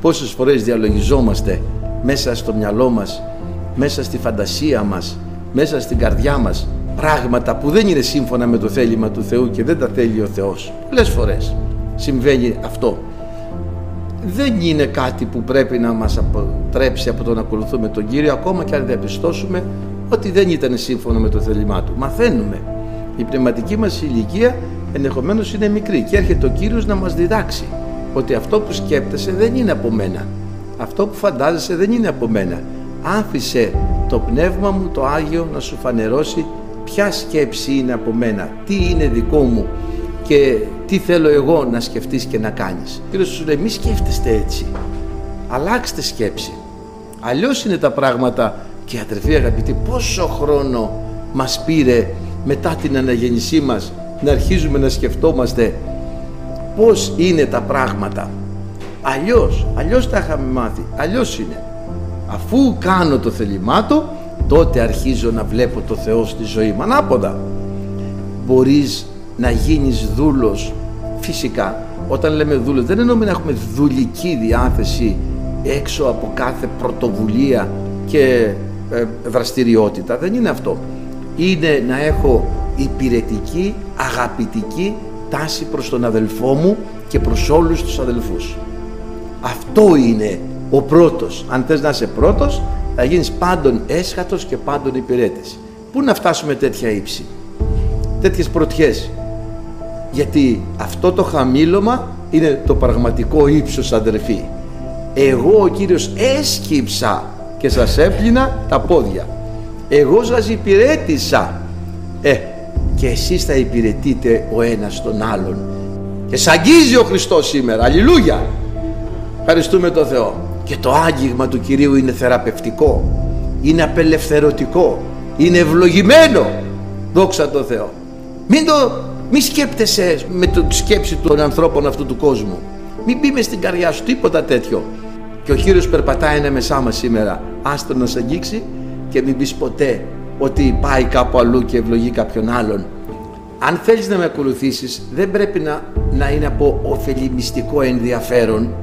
Πόσες φορές διαλογιζόμαστε μέσα στο μυαλό μας, μέσα στη φαντασία μας, μέσα στην καρδιά μας πράγματα που δεν είναι σύμφωνα με το θέλημα του Θεού και δεν τα θέλει ο Θεός. Πολλές φορές συμβαίνει αυτό. Δεν είναι κάτι που πρέπει να μας αποτρέψει από το να ακολουθούμε τον Κύριο ακόμα και αν διαπιστώσουμε ότι δεν ήταν σύμφωνο με το θέλημά Του. Μαθαίνουμε. Η πνευματική μας ηλικία ενδεχομένως είναι μικρή και έρχεται ο Κύριος να μας διδάξει ότι αυτό που σκέπτεσαι δεν είναι από μένα. Αυτό που φαντάζεσαι δεν είναι από μένα. Άφησε το πνεύμα μου το Άγιο να σου φανερώσει ποια σκέψη είναι από μένα, τι είναι δικό μου και τι θέλω εγώ να σκεφτείς και να κάνεις. Κύριος σου λέει μη σκέφτεστε έτσι, αλλάξτε σκέψη. Αλλιώς είναι τα πράγματα και αδερφοί αγαπητοί πόσο χρόνο μας πήρε μετά την αναγέννησή μας να αρχίζουμε να σκεφτόμαστε πώς είναι τα πράγματα. Αλλιώς, αλλιώς τα είχαμε μάθει, αλλιώς είναι. Αφού κάνω το θελημάτο, τότε αρχίζω να βλέπω το Θεό στη ζωή μου. Ανάποδα. Μπορείς να γίνεις δούλος φυσικά. Όταν λέμε δούλος δεν εννοούμε να έχουμε δουλική διάθεση έξω από κάθε πρωτοβουλία και ε, δραστηριότητα. Δεν είναι αυτό. Είναι να έχω υπηρετική, αγαπητική τάση προς τον αδελφό μου και προς όλους τους αδελφούς. Αυτό είναι ο πρώτος. Αν θες να είσαι πρώτος, θα γίνεις πάντων έσχατος και πάντων υπηρέτης. Πού να φτάσουμε τέτοια ύψη, τέτοιες πρωτιές; Γιατί αυτό το χαμήλωμα είναι το πραγματικό ύψος αδερφοί. Εγώ ο Κύριος έσκυψα και σας έπλυνα τα πόδια. Εγώ σας υπηρέτησα. Ε, και εσείς θα υπηρετείτε ο ένας τον άλλον. Και σ' αγγίζει ο Χριστός σήμερα. Αλληλούια. Ευχαριστούμε τον Θεό. Και το άγγιγμα του Κυρίου είναι θεραπευτικό. Είναι απελευθερωτικό. Είναι ευλογημένο. Δόξα τω Θεώ. Μην το μη σκέπτεσαι με τη σκέψη των ανθρώπων αυτού του κόσμου. Μην μπει μες στην καρδιά σου τίποτα τέτοιο. Και ο Κύριος περπατάει ένα μεσά μας σήμερα. Άστο να σε αγγίξει και μην πεις ποτέ ότι πάει κάπου αλλού και ευλογεί κάποιον άλλον. Αν θέλεις να με ακολουθήσεις δεν πρέπει να, να είναι από ωφελημιστικό ενδιαφέρον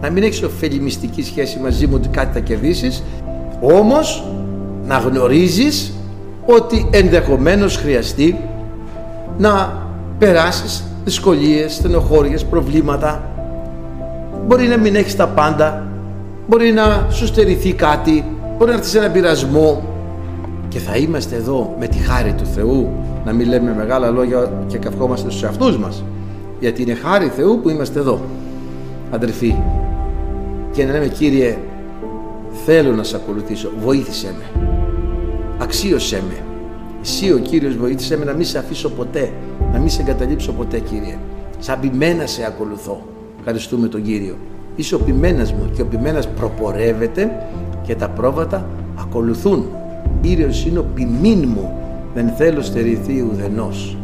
να μην έχεις ωφελημιστική σχέση μαζί μου ότι κάτι θα κερδίσεις όμως να γνωρίζεις ότι ενδεχομένως χρειαστεί να περάσεις δυσκολίες, στενοχώριες, προβλήματα. Μπορεί να μην έχεις τα πάντα μπορεί να σου στερηθεί κάτι μπορεί να έρθεις σε ένα πειρασμό. Και θα είμαστε εδώ με τη χάρη του Θεού να μην λέμε μεγάλα λόγια και καυχόμαστε στους εαυτούς μας. Γιατί είναι χάρη Θεού που είμαστε εδώ αδερφοί. Και να λέμε Κύριε θέλω να σε ακολουθήσω. Βοήθησέ με. Αξίωσέ με. Εσύ ο Κύριος βοήθησέ με να μην σε αφήσω ποτέ. Να μην σε εγκαταλείψω ποτέ Κύριε. Σαν ποιμένα σε ακολουθώ. Ευχαριστούμε τον Κύριο. Είσαι ο ποιμένας μου και ο ποιμένας προπορεύεται και τα πρόβατα ακολουθούν. Κύριος είναι ο ποιμήν μου δεν θέλω στερηθεί ουδενός